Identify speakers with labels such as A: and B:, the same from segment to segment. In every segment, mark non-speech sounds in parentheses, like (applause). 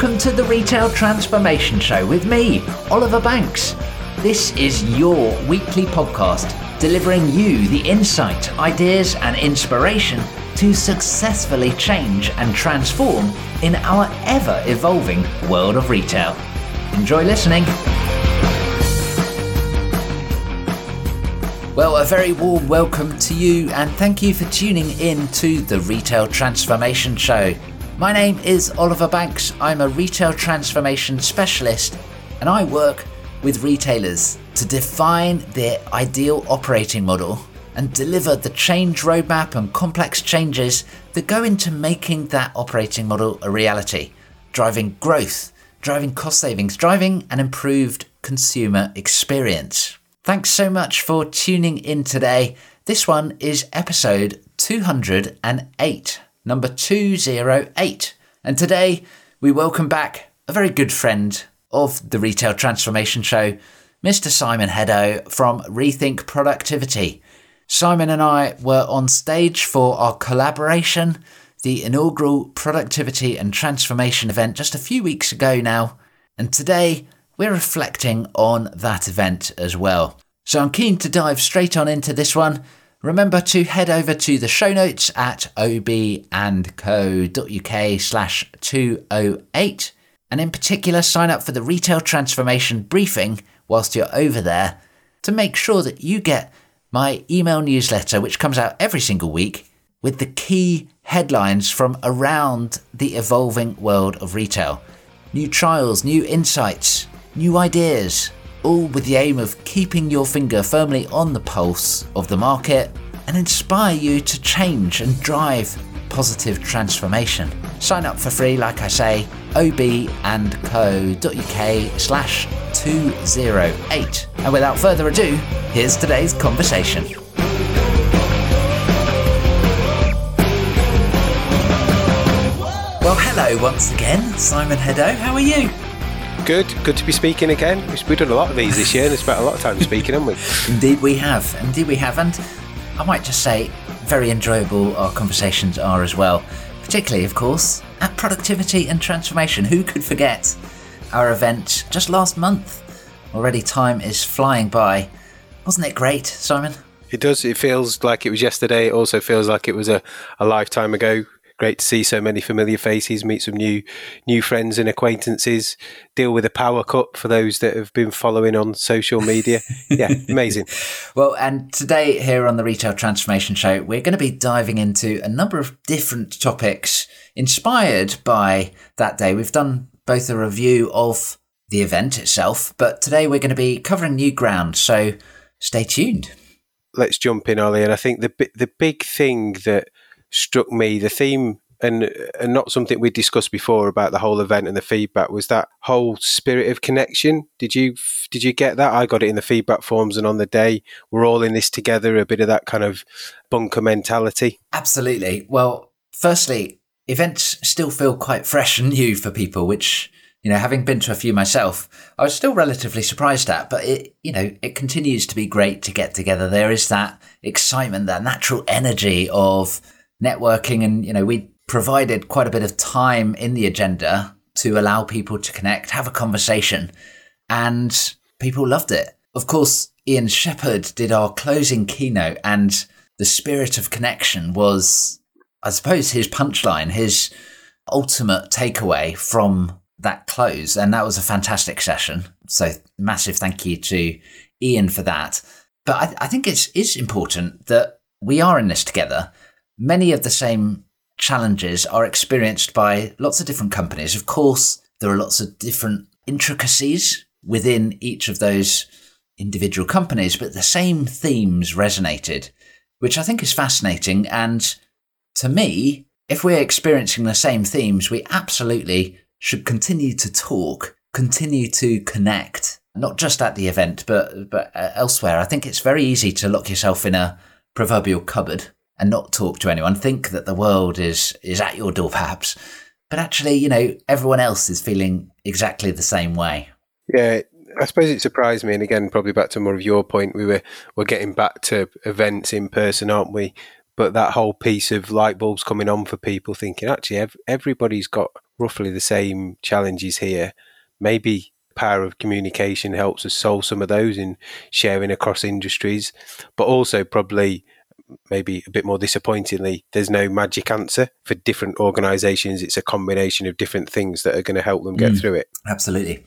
A: welcome to the Retail Transformation Show with me, Oliver Banks. This is your weekly podcast delivering you the insight, ideas, and inspiration to successfully change and transform in our ever evolving world of retail. Enjoy listening. Well, a very warm welcome to you and thank you for tuning in to the Retail Transformation Show. My name is Oliver Banks. I'm a retail transformation specialist and I work with retailers to define their ideal operating model and deliver the change roadmap and complex changes that go into making that operating model a reality, driving growth, driving cost savings, driving an improved consumer experience. Thanks so much for tuning in today. This one is episode 208 number 208. And today we welcome back a very good friend of the Retail Transformation Show, Mr. Simon Hedaux from Rethink Productivity. Simon and I were on stage for our collaboration, the inaugural Productivity and Transformation event just a few weeks ago now. And today we're reflecting on that event as well. So I'm keen to dive straight on into this one Remember to head over to the show notes at obandco.uk slash 208 and in particular sign up for the retail transformation briefing whilst you're over there to make sure that you get my email newsletter which comes out every single week with the key headlines from around the evolving world of retail. New trials, new insights, new ideas, all with the aim of keeping your finger firmly on the pulse of the market and inspire you to change and drive positive transformation. Sign up for free, like I say, obandco.uk slash 208. And without further ado, here's today's conversation. Well, hello once again, Simon Hedaux. How are you?
B: Good, good to be speaking again. We've done a lot of these this year and it's spent a lot of time speaking, haven't
A: we? (laughs) Indeed, we have. Indeed, we have. And I might just say, very enjoyable our conversations are as well. Particularly, of course, at Productivity and Transformation. Who could forget our event just last month? Already, time is flying by. Wasn't it great, Simon?
B: It does. It feels like it was yesterday. It also feels like it was a, a lifetime ago great to see so many familiar faces, meet some new new friends and acquaintances, deal with a power cut for those that have been following on social media. (laughs) yeah, amazing.
A: Well, and today here on the Retail Transformation Show, we're going to be diving into a number of different topics inspired by that day. We've done both a review of the event itself, but today we're going to be covering new ground. So stay tuned.
B: Let's jump in, Ollie. And I think the the big thing that struck me. The theme and and not something we discussed before about the whole event and the feedback was that whole spirit of connection. Did you did you get that? I got it in the feedback forms and on the day. We're all in this together. A bit of that kind of bunker mentality.
A: Absolutely. Well, firstly, events still feel quite fresh and new for people, which you know, having been to a few myself, I was still relatively surprised at, but it, you know, it continues to be great to get together. There is that excitement, that natural energy of networking and you know we provided quite a bit of time in the agenda to allow people to connect have a conversation and people loved it. Of course ian shepherd did our closing keynote and the spirit of connection was i suppose his punchline his ultimate takeaway from that close and that was a fantastic session. So massive thank you to ian for that. But i, I think it's is important that we are in this together many of the same challenges are experienced by lots of different companies. Of course, there are lots of different intricacies within each of those individual companies, but the same themes resonated, which I think is fascinating. And to me, if we're experiencing the same themes, we absolutely should continue to talk, continue to connect, not just at the event, but, but uh, elsewhere. I think it's very easy to lock yourself in a proverbial cupboard and not talk to anyone, think that the world is is at your door perhaps, but actually, you know, everyone else is feeling exactly the same way.
B: Yeah, I suppose it surprised me, and again, probably back to more of your point, we were we're getting back to events in person, aren't we? But that whole piece of light bulbs coming on for people, thinking actually everybody's got roughly the same challenges here. Maybe power of communication helps us solve some of those in sharing across industries, but also probably maybe a bit more disappointingly, there's no magic answer for different organizations. It's a combination of different things that are going to help them get mm, through it.
A: Absolutely.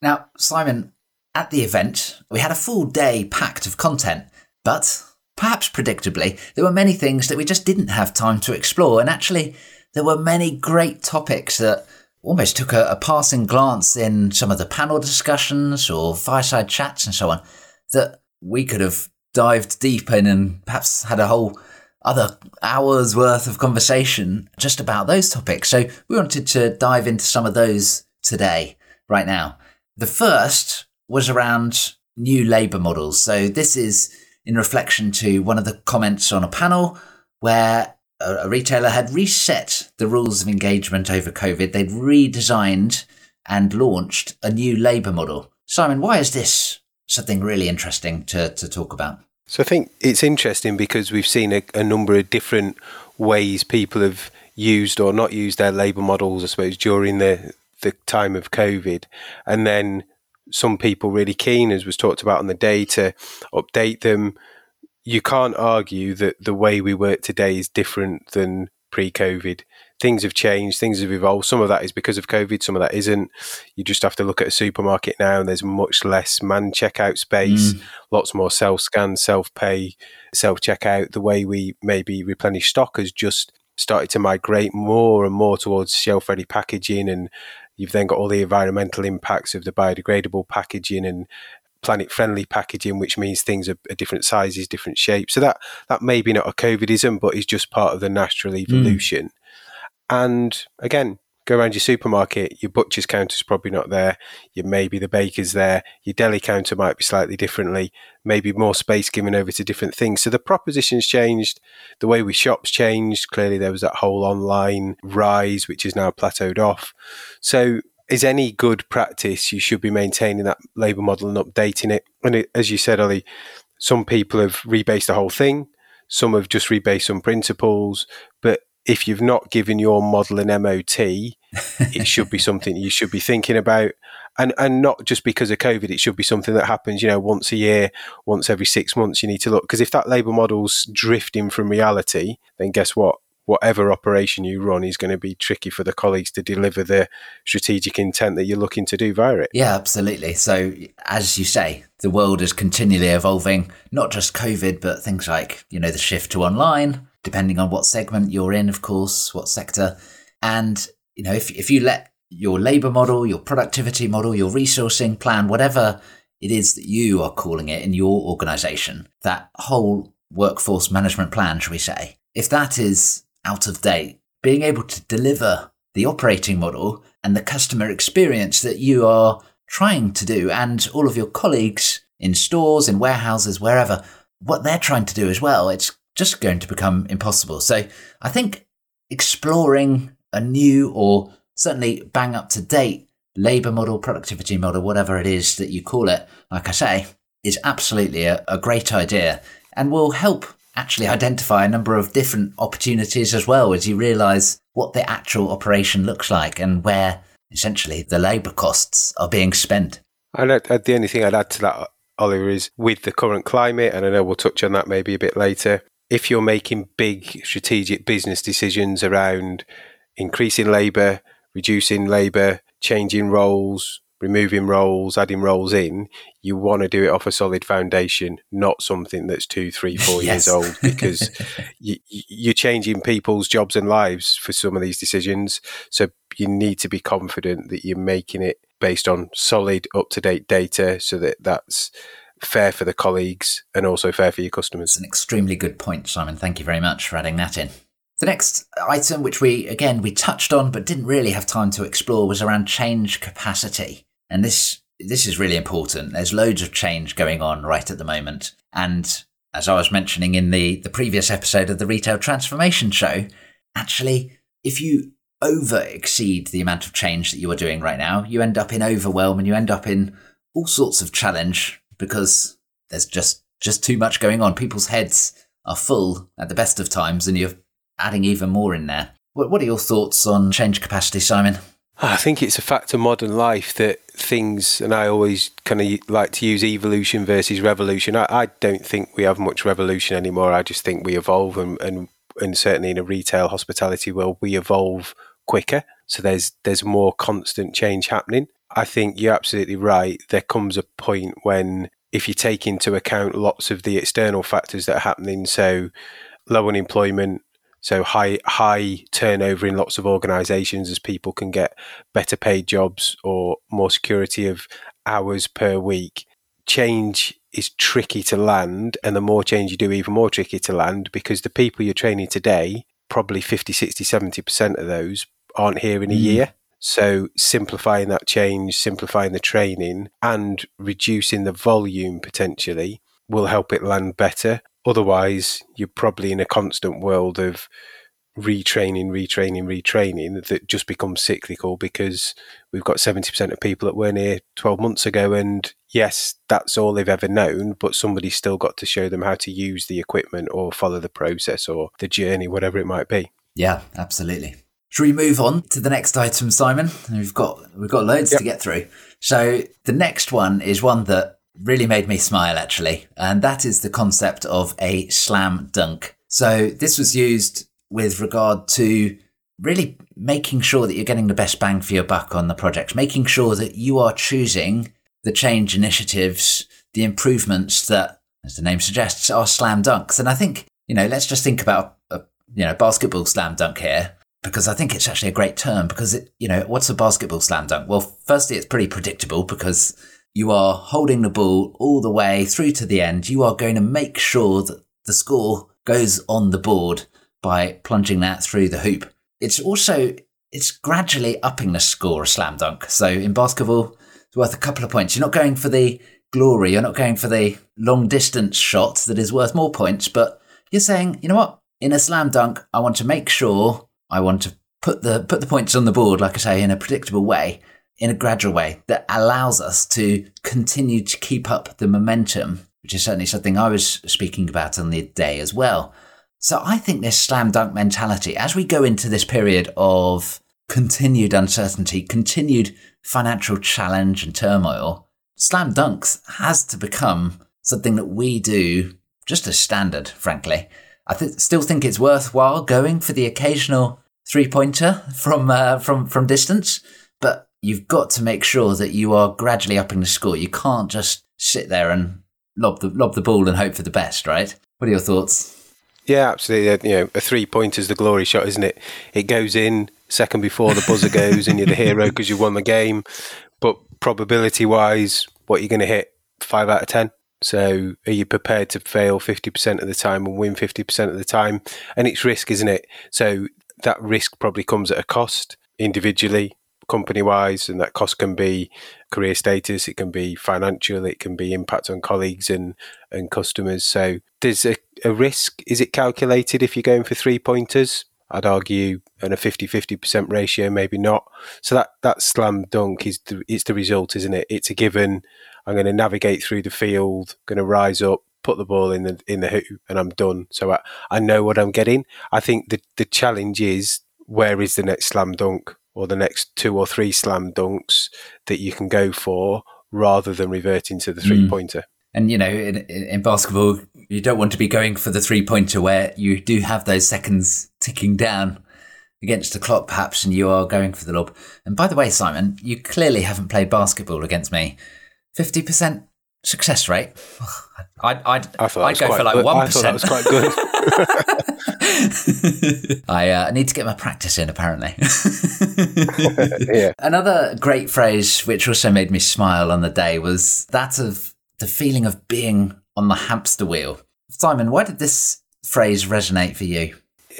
A: Now, Simon, at the event, we had a full day packed of content, but perhaps predictably, there were many things that we just didn't have time to explore. And actually, there were many great topics that almost took a, a passing glance in some of the panel discussions or fireside chats and so on that we could have dived deep in and perhaps had a whole other hours worth of conversation just about those topics. So we wanted to dive into some of those today, right now. The first was around new labour models. So this is in reflection to one of the comments on a panel where a, retailer had reset the rules of engagement over COVID. They'd redesigned and launched a new labour model. Simon, why is this something really interesting to, to talk about?
B: So I think it's interesting because we've seen a, a number of different ways people have used or not used their labour models, I suppose, during the the time of COVID, and then some people really keen, as was talked about on the day, to update them. You can't argue that the way we work today is different than pre-COVID things have changed, things have evolved. Some of that is because of COVID, some of that isn't. You just have to look at a supermarket now, and there's much less man checkout space, mm. lots more self scan, self pay, self checkout. The way we maybe replenish stock has just started to migrate more and more towards shelf ready packaging and you've then got all the environmental impacts of the biodegradable packaging and planet friendly packaging, which means things are, are, different sizes, different shapes. So that that may be not a COVIDism, but is just part of the natural mm. evolution. Mm. And again, go around your supermarket, your butcher's counter's probably not there. Your maybe the baker's there. Your deli counter might be slightly differently. Maybe more space given over to different things. So the proposition's changed. The way we shop's changed. Clearly, there was that whole online rise, which is now plateaued off. So is any good practice, you should be maintaining that labour model and updating it. And it, as you said, Ollie, some people have rebased the whole thing. Some have just rebased some principles, but if you've not given your model an MOT, it (laughs) should be something you should be thinking about. And and not just because of COVID, it should be something that happens, you know, once a year, once every six months. You need to look because if that labour model's drifting from reality, then guess what? Whatever operation you run is going to be tricky for the colleagues to deliver the strategic intent that you're looking to do via it.
A: Yeah, absolutely. So, as you say, the world is continually evolving. Not just COVID, but things like you know the shift to online, depending on what segment you're in, of course, what sector. And, you know, if, if you let your labor model, your productivity model, your resourcing plan, whatever it is that you are calling it in your organization, that whole workforce management plan, shall we say, if that is out of date, being able to deliver the operating model and the customer experience that you are trying to do and all of your colleagues in stores, in warehouses, wherever, what they're trying to do as well, it's just going to become impossible. So I think exploring a new or certainly bang up to date labor model, productivity model, whatever it is that you call it, like I say, is absolutely a, a great idea and will help actually identify a number of different opportunities as well as you realize what the actual operation looks like and where essentially the labor costs are being spent.
B: And the only thing I'd add to that, Oliver, is with the current climate, and I know we'll touch on that maybe a bit later, if you're making big strategic business decisions around increasing labour, reducing labour, changing roles, removing roles, adding roles in, you want to do it off a solid foundation, not something that's two, three, four (laughs) yes. years old, because (laughs) you, you're changing people's jobs and lives for some of these decisions. So you need to be confident that you're making it based on solid, up to date data so that that's fair for the colleagues and also fair for your customers.
A: An extremely good point, Simon. Thank you very much for adding that in. The next item, which we again we touched on but didn't really have time to explore, was around change capacity. And this this is really important. There's loads of change going on right at the moment. And as I was mentioning in the, the previous episode of the Retail Transformation Show, actually, if you over exceed the amount of change that you are doing right now, you end up in overwhelm and you end up in all sorts of challenge because there's just just too much going on. People's heads are full at the best of times, and you're adding even more in there. What, what are your thoughts on change capacity, Simon?
B: I think it's a fact of modern life that things, and I always kind of like to use evolution versus revolution. I, I, don't think we have much revolution anymore. I just think we evolve, and, and and certainly in a retail hospitality world, we evolve quicker. So there's there's more constant change happening. I think you're absolutely right. There comes a point when if you take into account lots of the external factors that are happening, so low unemployment, so high high turnover in lots of organisations as people can get better paid jobs or more security of hours per week. Change is tricky to land, and the more change you do, even more tricky to land because the people you're training today, probably 50, 60, 70% of those aren't here in a mm. year. So simplifying that change, simplifying the training, and reducing the volume potentially will help it land better. Otherwise, you're probably in a constant world of retraining, retraining, retraining that just becomes cyclical because we've got 70% of people that weren't here 12 months ago. And yes, that's all they've ever known, but somebody's still got to show them how to use the equipment or follow the process or the journey, whatever it might be.
A: Yeah, absolutely. Should we move on to the next item, Simon? We've got we've got loads yep. to get through. So the next one is one that really made me smile actually, and that is the concept of a slam dunk. So this was used with regard to really making sure that you're getting the best bang for your buck on the project, making sure that you are choosing the change initiatives, the improvements that, as the name suggests, are slam dunks. And I think, you know, let's just think about a, you know, basketball slam dunk here because I think it's actually a great term because it, you know, what's a basketball slam dunk? Well, firstly, it's pretty predictable because you are holding the ball all the way through to the end. You are going to make sure that the score goes on the board by plunging that through the hoop. It's also it's gradually upping the score a slam dunk. So in basketball, it's worth a couple of points. You're not going for the glory, you're not going for the long distance shot that is worth more points, but you're saying, you know what? In a slam dunk, I want to make sure I want to put the put the points on the board, like I say, in a predictable way in a gradual way that allows us to continue to keep up the momentum, which is certainly something I was speaking about on the day as well. So I think this slam dunk mentality, as we go into this period of continued uncertainty, continued financial challenge and turmoil, slam dunks has to become something that we do just as standard, frankly. I th- still think it's worthwhile going for the occasional three pointer from uh, from from distance, but you've got to make sure that you are gradually upping the score. You can't just sit there and lob the lob the ball and hope for the best, right? What are your thoughts?
B: Yeah, absolutely. You know, a three pointer is the glory shot, isn't it? It goes in second before the buzzer goes, and you're the hero because you won the game. But probability wise, what you're going to hit five out of ten. So are you prepared to fail 50% of the time and win 50% of the time? And it's risk, isn't it? So that risk probably comes at a cost individually company wise, and that cost can be career status, it can be financial, it can be impact on colleagues and, and customers. So there's a, a risk. Is it calculated if you're going for three pointers? I'd argue on a 50 50% ratio, maybe not. So that, that slam dunk is the, it's the result, isn't it? It's a given. I'm going to navigate through the field, going to rise up, put the ball in the in the hoop, and I'm done. So I, I know what I'm getting. I think the the challenge is where is the next slam dunk? or the next two or three slam dunks that you can go for rather than reverting to the three pointer. Mm.
A: And you know, in, in, basketball, you don't want to be going for the three pointer where you do have those seconds ticking down against the clock, perhaps, and you are going for the lob. And by the way, Simon, you clearly haven't played basketball against me. Fifty percent success rate. (sighs) I'd, I'd, I would go for like one percent.
B: I thought that was quite good. (laughs) (laughs)
A: I uh, need to get my practice in, apparently. (laughs) yeah. Another great phrase, which also made me smile on the day, was that of the feeling of being on the hamster wheel. Simon, why did this phrase resonate for you?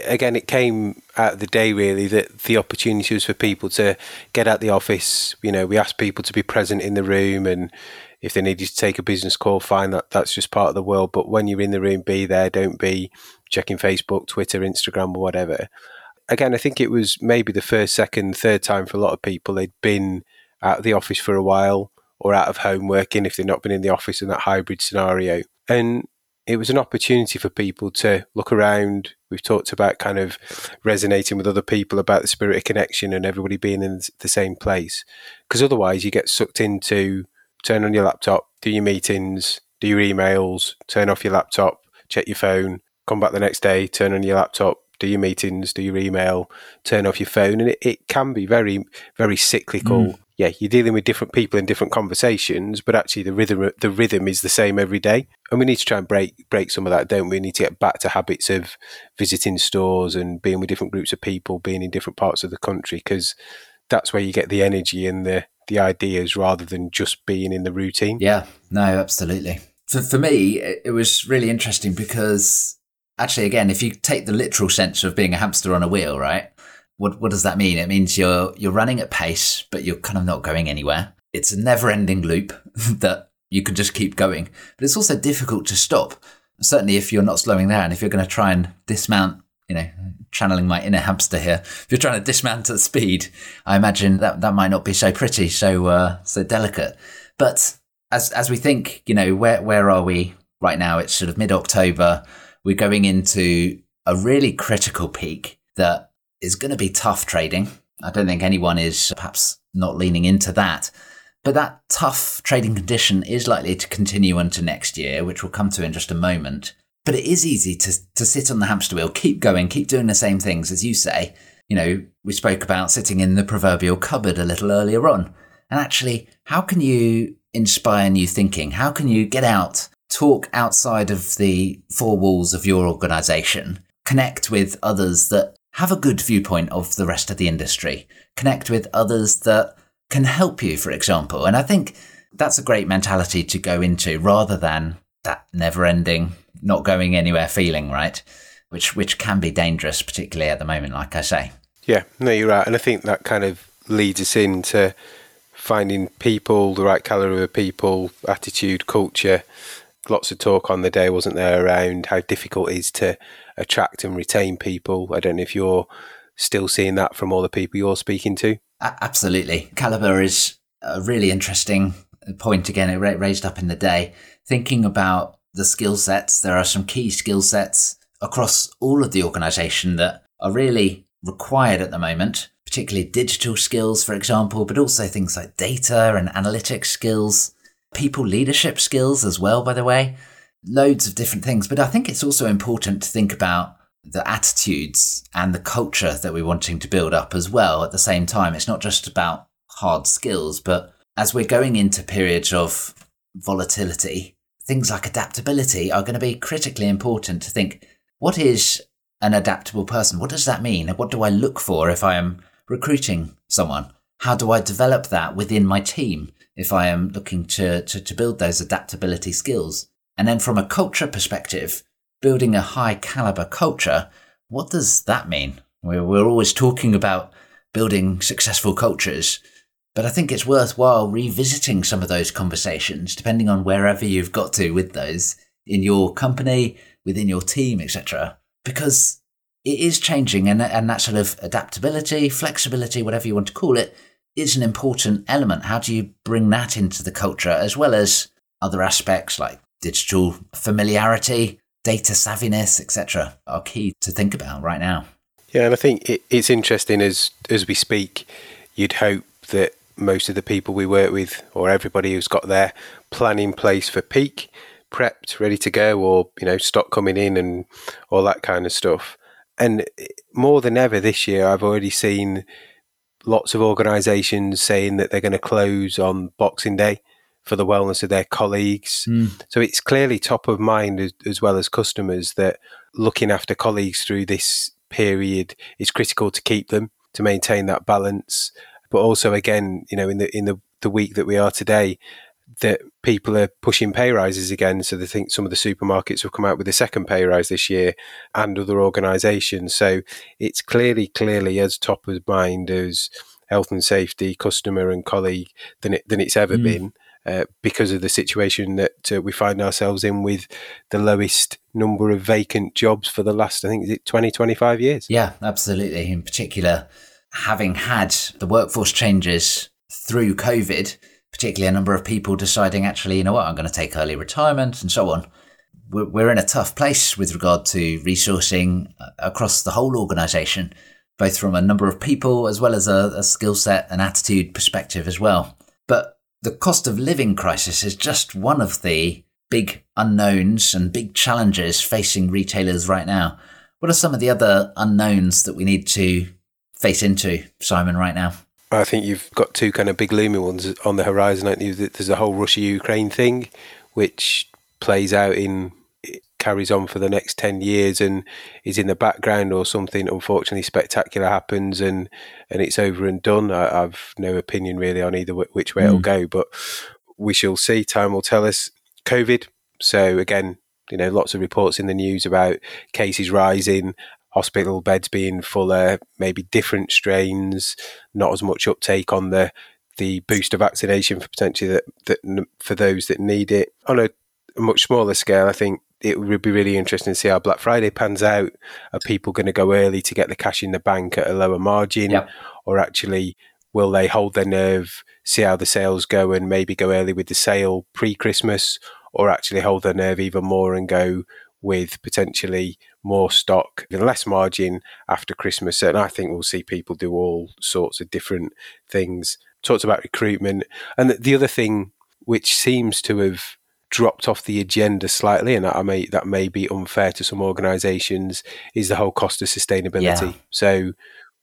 B: Again, it came out of the day really that the opportunity was for people to get out the office. You know, we asked people to be present in the room and if they needed to take a business call, fine, that, that's just part of the world. But when you're in the room, be there, don't be checking Facebook, Twitter, Instagram, or whatever. Again, I think it was maybe the first, second, third time for a lot of people they'd been out of the office for a while or out of home working if they've not been in the office in that hybrid scenario. And it was an opportunity for people to look around. We've talked about kind of resonating with other people about the spirit of connection and everybody being in the same place. Because otherwise, you get sucked into turn on your laptop, do your meetings, do your emails, turn off your laptop, check your phone, come back the next day, turn on your laptop, do your meetings, do your email, turn off your phone. And it, it can be very, very cyclical. Mm yeah, you're dealing with different people in different conversations, but actually the rhythm the rhythm is the same every day. And we need to try and break break some of that, don't we? we need to get back to habits of visiting stores and being with different groups of people, being in different parts of the country, because that's where you get the energy and the the ideas rather than just being in the routine.
A: Yeah, no, absolutely. For for me, it was really interesting because actually, again, if you take the literal sense of being a hamster on a wheel, right? What what does that mean? It means you're you're running at pace, but you're kind of not going anywhere. It's a never-ending loop (laughs) that you can just keep going. But it's also difficult to stop. Certainly, if you're not slowing down, if you're going to try and dismount, you know, channeling my inner hamster here. If you're trying to dismantle speed, I imagine that that might not be so pretty, so uh, so delicate. But as as we think, you know, where where are we right now? It's sort of mid October. We're going into a really critical peak that is going to be tough trading. I don't think anyone is perhaps not leaning into that. But that tough trading condition is likely to continue into next year, which we'll come to in just a moment. But it is easy to, to sit on the hamster wheel, keep going, keep doing the same things, as you say. You know, we spoke about sitting in the proverbial cupboard a little earlier on. And actually, how can you inspire new thinking? How can you get out, talk outside of the four walls of your organization, connect with others that have a good viewpoint of the rest of the industry, connect with others that can help you, for example. And I think that's a great mentality to go into rather than that never ending, not going anywhere feeling, right? Which, which can be dangerous, particularly at the moment, like I say.
B: Yeah, no, you're right. And I think that kind of leads us into finding people, the right caliber of people, attitude, culture. Lots of talk on the day, wasn't there, around how difficult it is to attract and retain people. I don't know if you're still seeing that from all the people you're speaking to.
A: Absolutely. Caliber is a really interesting point again, it raised up in the day. Thinking about the skill sets, there are some key skill sets across all of the organization that are really required at the moment, particularly digital skills, for example, but also things like data and analytics skills, people leadership skills as well, by the way loads of different things. But I think it's also important to think about the attitudes and the culture that we're wanting to build up as well at the same time. It's not just about hard skills, but as we're going into periods of volatility, things like adaptability are going to be critically important to think what is an adaptable person? What does that mean? What do I look for if I am recruiting someone? How do I develop that within my team if I am looking to, to, to build those adaptability skills? And then from a culture perspective, building a high caliber culture, what does that mean? We're, we're always talking about building successful cultures, but I think it's worthwhile revisiting some of those conversations, depending on wherever you've got to with those in your company, within your team, etc. Because it is changing, and, and that sort of adaptability, flexibility, whatever you want to call it, is an important element. How do you bring that into the culture, as well as other aspects like digital familiarity, data savviness, etc., are key to think about right now.
B: Yeah, and I think it, it's interesting as as we speak. You'd hope that most of the people we work with, or everybody who's got their plan in place for peak, prepped, ready to go, or you know, stock coming in and all that kind of stuff. And more than ever this year, I've already seen lots of organisations saying that they're going to close on Boxing Day for the wellness of their colleagues. Mm. So it's clearly top of mind as, as, well as customers that looking after colleagues through this period is critical to keep them to maintain that balance. But also, again, you know, in the in the, the week that we are today, that people are pushing pay rises again. So they think some of the supermarkets have come out with a second pay rise this year, and other organisations. So it's clearly, clearly as top of mind as health and safety, customer and colleague than it than it's ever mm. been. Uh, because of the situation that uh, we find ourselves in with the lowest number of vacant jobs for the last, I think, is it 20, 25 years?
A: Yeah, absolutely. In particular, having had the workforce changes through COVID, particularly a number of people deciding, actually, you know what, I'm going to take early retirement and so on. we're in a tough place with regard to resourcing uh, across the whole organization, both from a number of people as well as a, a skill set and attitude perspective as well. But the cost of living crisis is just one of the big unknowns and big challenges facing retailers right now. What are some of the other unknowns that we need to face into, Simon, right now?
B: I think you've got two kind of big looming ones on the horizon, aren't you? There's the whole Russia Ukraine thing, which plays out in carries on for the next 10 years and is in the background or something unfortunately spectacular happens and and it's over and done I, have no opinion really on either which way mm. it'll hmm. go but we shall see time will tell us covid so again you know lots of reports in the news about cases rising hospital beds being fuller maybe different strains not as much uptake on the the booster vaccination for potentially that, that for those that need it. On a a much smaller scale, I think it would be really interesting to see how Black Friday pans out. Are people going to go early to get the cash in the bank at a lower margin, or actually will they hold their nerve, see how the sales go, and maybe go early with the sale pre-Christmas, or actually hold their nerve even more and go with potentially more stock less margin after Christmas? And I think we'll see people do all sorts of different things. Talked about recruitment, and the other thing which seems to have dropped off the agenda slightly, and that may that may be unfair to some organisations, is the whole cost of sustainability. Yeah. So,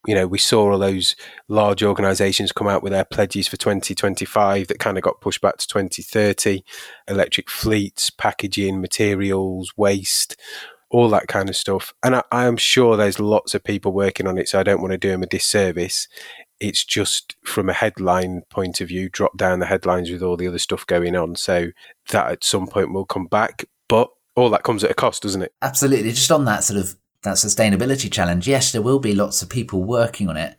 B: you know, we saw all those large organisations come out with their pledges for 2025 that kind of got pushed back to 2030. Electric fleets, packaging, materials, waste, all that kind of stuff. And I, I am sure there's lots of people working on it, so I don't want to do them a disservice it's just from a headline point of view, drop down the headlines with all the other stuff going on. So that at some point will come back, but all that comes at a cost, doesn't it?
A: Absolutely. Just on that sort of that sustainability challenge, yes, there will be lots of people working on it,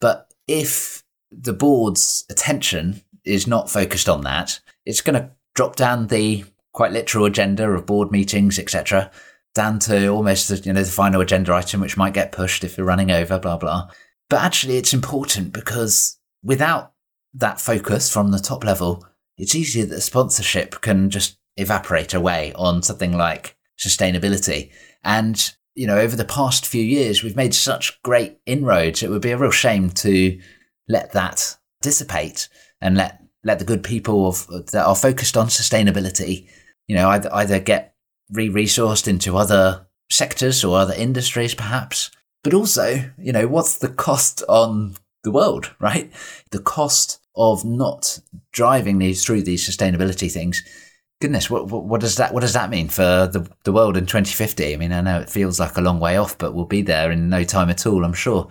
A: but if the board's attention is not focused on that, it's going to drop down the quite literal agenda of board meetings, etc., down to almost the, you know the final agenda item, which might get pushed if you're running over, blah blah. But actually, it's important because without that focus from the top level, it's easier that sponsorship can just evaporate away on something like sustainability. And, you know, over the past few years, we've made such great inroads. It would be a real shame to let that dissipate and let, let the good people of, that are focused on sustainability, you know, either, either get re-resourced into other sectors or other industries, perhaps, but also, you know, what's the cost on the world, right? The cost of not driving these through these sustainability things. Goodness, what, what, what does that what does that mean for the the world in 2050? I mean, I know it feels like a long way off, but we'll be there in no time at all, I'm sure.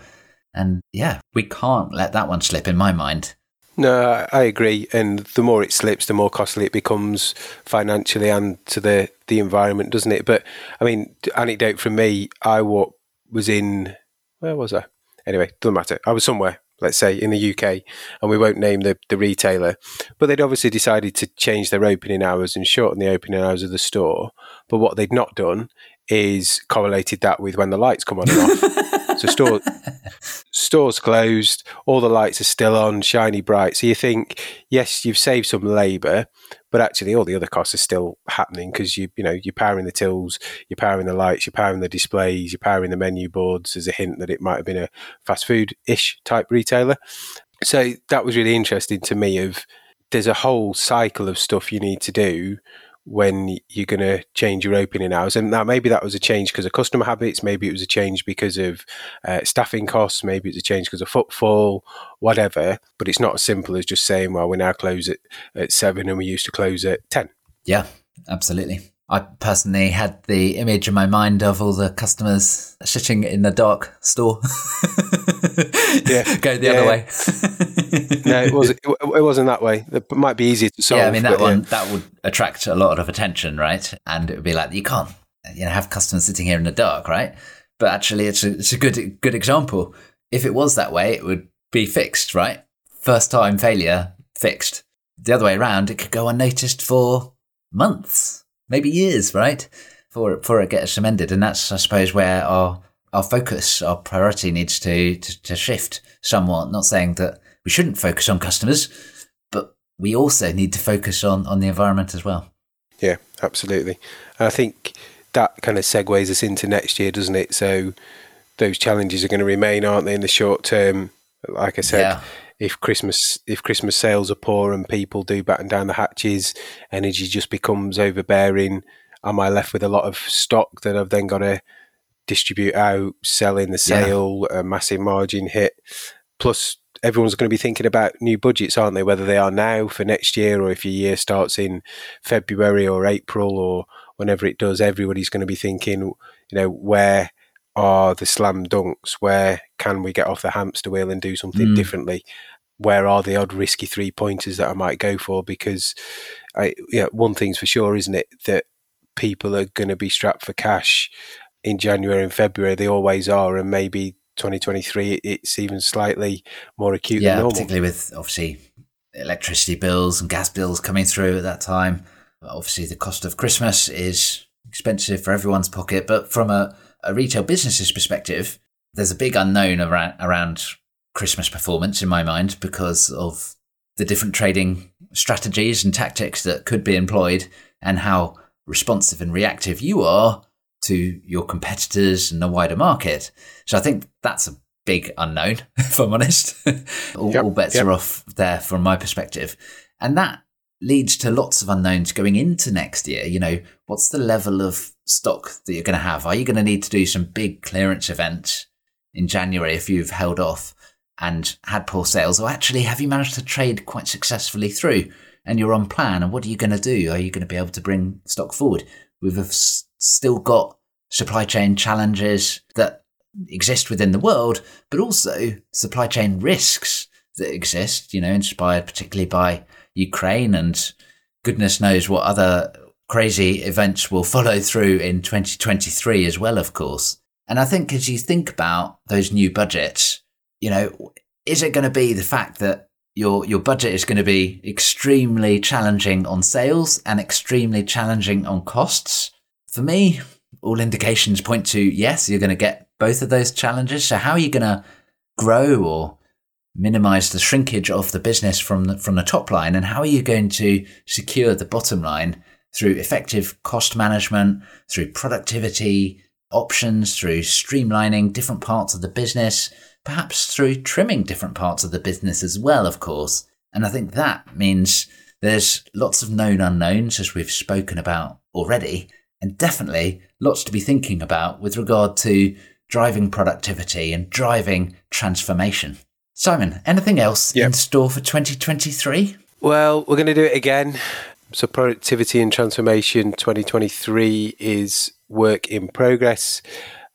A: And yeah, we can't let that one slip in my mind.
B: No, I agree. And the more it slips, the more costly it becomes financially and to the, the environment, doesn't it? But I mean, anecdote from me, I walk was in where was I? Anyway, doesn't matter. I was somewhere, let's say in the UK, and we won't name the, the retailer, but they'd obviously decided to change their opening hours and shorten the opening hours of the store. But what they'd not done is correlated that with when the lights come on and off. (laughs) so store, (laughs) stores closed, all the lights are still on, shiny bright. So you think, yes, you've saved some labour, but actually all the other costs are still happening because you you know you're powering the tills, you're powering the lights, you're powering the displays, you're powering the menu boards. As a hint that it might have been a fast food ish type retailer. So that was really interesting to me. Of there's a whole cycle of stuff you need to do when you're going to change your opening hours. And now maybe that was a change because of customer habits, maybe it was a change because of uh, staffing costs, maybe it's a change because of footfall, whatever. But it's not as simple as just saying, well, we now close at, at seven and we used to close at 10.
A: Yeah, absolutely. I personally had the image in my mind of all the customers sitting in the dark store. (laughs) yeah, go the yeah, other way. (laughs)
B: no, it wasn't. It wasn't that way. It might be easier to solve.
A: Yeah, I mean that one yeah. that would attract a lot of attention, right? And it would be like you can't, you know, have customers sitting here in the dark, right? But actually, it's a it's a good good example. If it was that way, it would be fixed, right? First time failure fixed. The other way around, it could go unnoticed for months maybe years, right? For for it gets amended, and that's I suppose where our our focus, our priority needs to, to, to shift somewhat. Not saying that we shouldn't focus on customers, but we also need to focus on on the environment as well.
B: Yeah, absolutely. And I think that kind of segues us into next year, doesn't it? So those challenges are going to remain, aren't they, in the short term? Like I said, yeah. If Christmas if Christmas sales are poor and people do batten down the hatches, energy just becomes overbearing. Am I left with a lot of stock that I've then got to distribute out, sell in the sale, yeah. a massive margin hit? Plus, everyone's going to be thinking about new budgets, aren't they? Whether they are now for next year or if your year starts in February or April or whenever it does, everybody's going to be thinking, you know, where are the slam dunks? Where can we get off the hamster wheel and do something mm. differently? Where are the odd risky three pointers that I might go for? Because I, yeah, one thing's for sure, isn't it, that people are going to be strapped for cash in January and February. They always are, and maybe 2023 it's even slightly more acute
A: yeah,
B: than normal.
A: particularly with obviously electricity bills and gas bills coming through at that time. Obviously, the cost of Christmas is expensive for everyone's pocket, but from a, a retail business's perspective, there's a big unknown around, around Christmas performance in my mind because of the different trading strategies and tactics that could be employed and how responsive and reactive you are to your competitors and the wider market. So I think that's a big unknown, (laughs) if I'm honest. all, yep, all, bets yep. are off there from my perspective. And that leads to lots of unknowns going into next year. You know, what's the level of stock that you're going to have? Are you going to need to do some big clearance events in January if you've held off and had poor sales? Or actually, have you managed to trade quite successfully through and you're on plan? And what are you going to do? Are you going to be able to bring stock forward? We've still got supply chain challenges that exist within the world, but also supply chain risks that exist, you know, inspired particularly by Ukraine and goodness knows what other crazy events will follow through in 2023 as well, of course. And I think as you think about those new budgets, you know, is it going to be the fact that your your budget is going to be extremely challenging on sales and extremely challenging on costs? For me, all indications point to yes, you're going to get both of those challenges. So, how are you going to grow or minimize the shrinkage of the business from the, from the top line? And how are you going to secure the bottom line through effective cost management, through productivity options, through streamlining different parts of the business, perhaps through trimming different parts of the business as well, of course? And I think that means there's lots of known unknowns, as we've spoken about already and definitely lots to be thinking about with regard to driving productivity and driving transformation. Simon, anything else yep. in store for 2023?
B: Well, we're going to do it again. So, productivity and transformation 2023 is work in progress.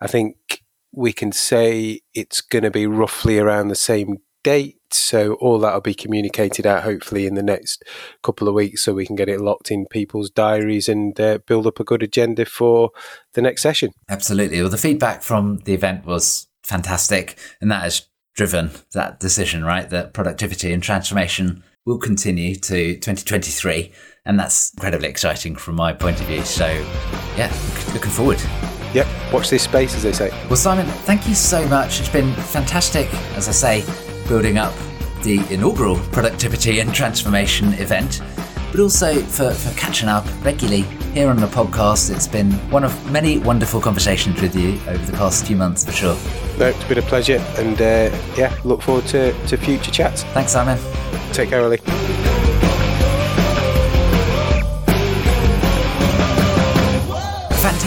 B: I think we can say it's going to be roughly around the same date. So all that will be communicated out hopefully in the next couple of weeks, so we can get it locked in people's diaries and uh, build up a good agenda for the next session.
A: Absolutely. Well, the feedback from the event was fantastic, and that has driven that decision, right? That productivity and transformation will continue to 2023, and that's incredibly exciting from my point of view. So, yeah, looking forward.
B: Yep, watch this space, as they say.
A: Well, Simon, thank you so much. It's been fantastic, as I say, building up the inaugural productivity and transformation event, but also for, for catching up regularly here on the podcast. It's been one of many wonderful conversations with you over the past few months for sure.
B: No, it's been a pleasure, and uh, yeah, look forward to, to future chats.
A: Thanks, Simon.
B: Take care, Ollie.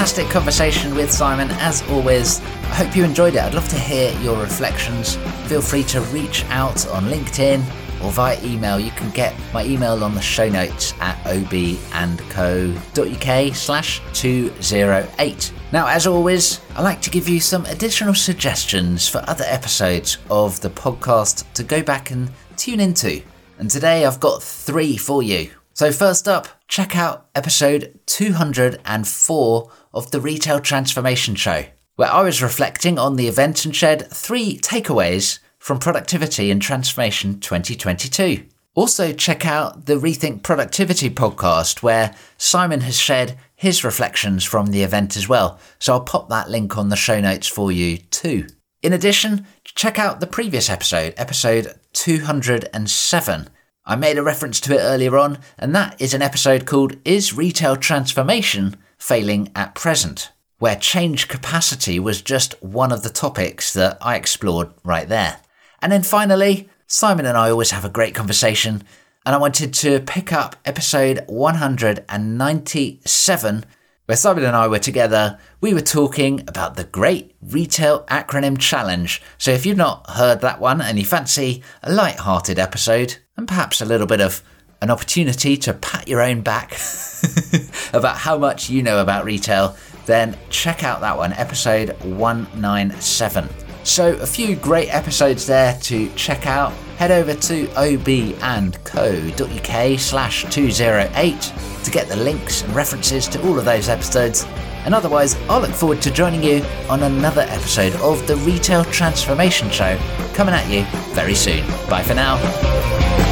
A: Fantastic conversation with Simon, as always. I hope you enjoyed it. I'd love to hear your reflections. Feel free to reach out on LinkedIn or via email. You can get my email on the show notes at obandco.uk slash 208. Now, as always, I like to give you some additional suggestions for other episodes of the podcast to go back and tune into. And today I've got three for you. So, first up, check out episode 204 of the Retail Transformation Show, where I was reflecting on the event and shared three takeaways from Productivity and Transformation 2022. Also, check out the Rethink Productivity podcast, where Simon has shared his reflections from the event as well. So I'll pop that link on the show notes for you too. In addition, check out the previous episode, episode 207 I made a reference to it earlier on, and that is an episode called Is Retail Transformation Failing at Present? where change capacity was just one of the topics that I explored right there. And then finally, Simon and I always have a great conversation, and I wanted to pick up episode 197 where Simon and I were together, we were talking about the Great Retail Acronym Challenge. So if you've not heard that one and you fancy a light-hearted episode and perhaps a little bit of an opportunity to pat your own back (laughs) about how much you know about retail, then check out that one, episode 197. So, a few great episodes there to check out. Head over to obandco.uk slash 208 to get the links and references to all of those episodes. And otherwise, I'll look forward to joining you on another episode of the Retail Transformation Show coming at you very soon. Bye for now.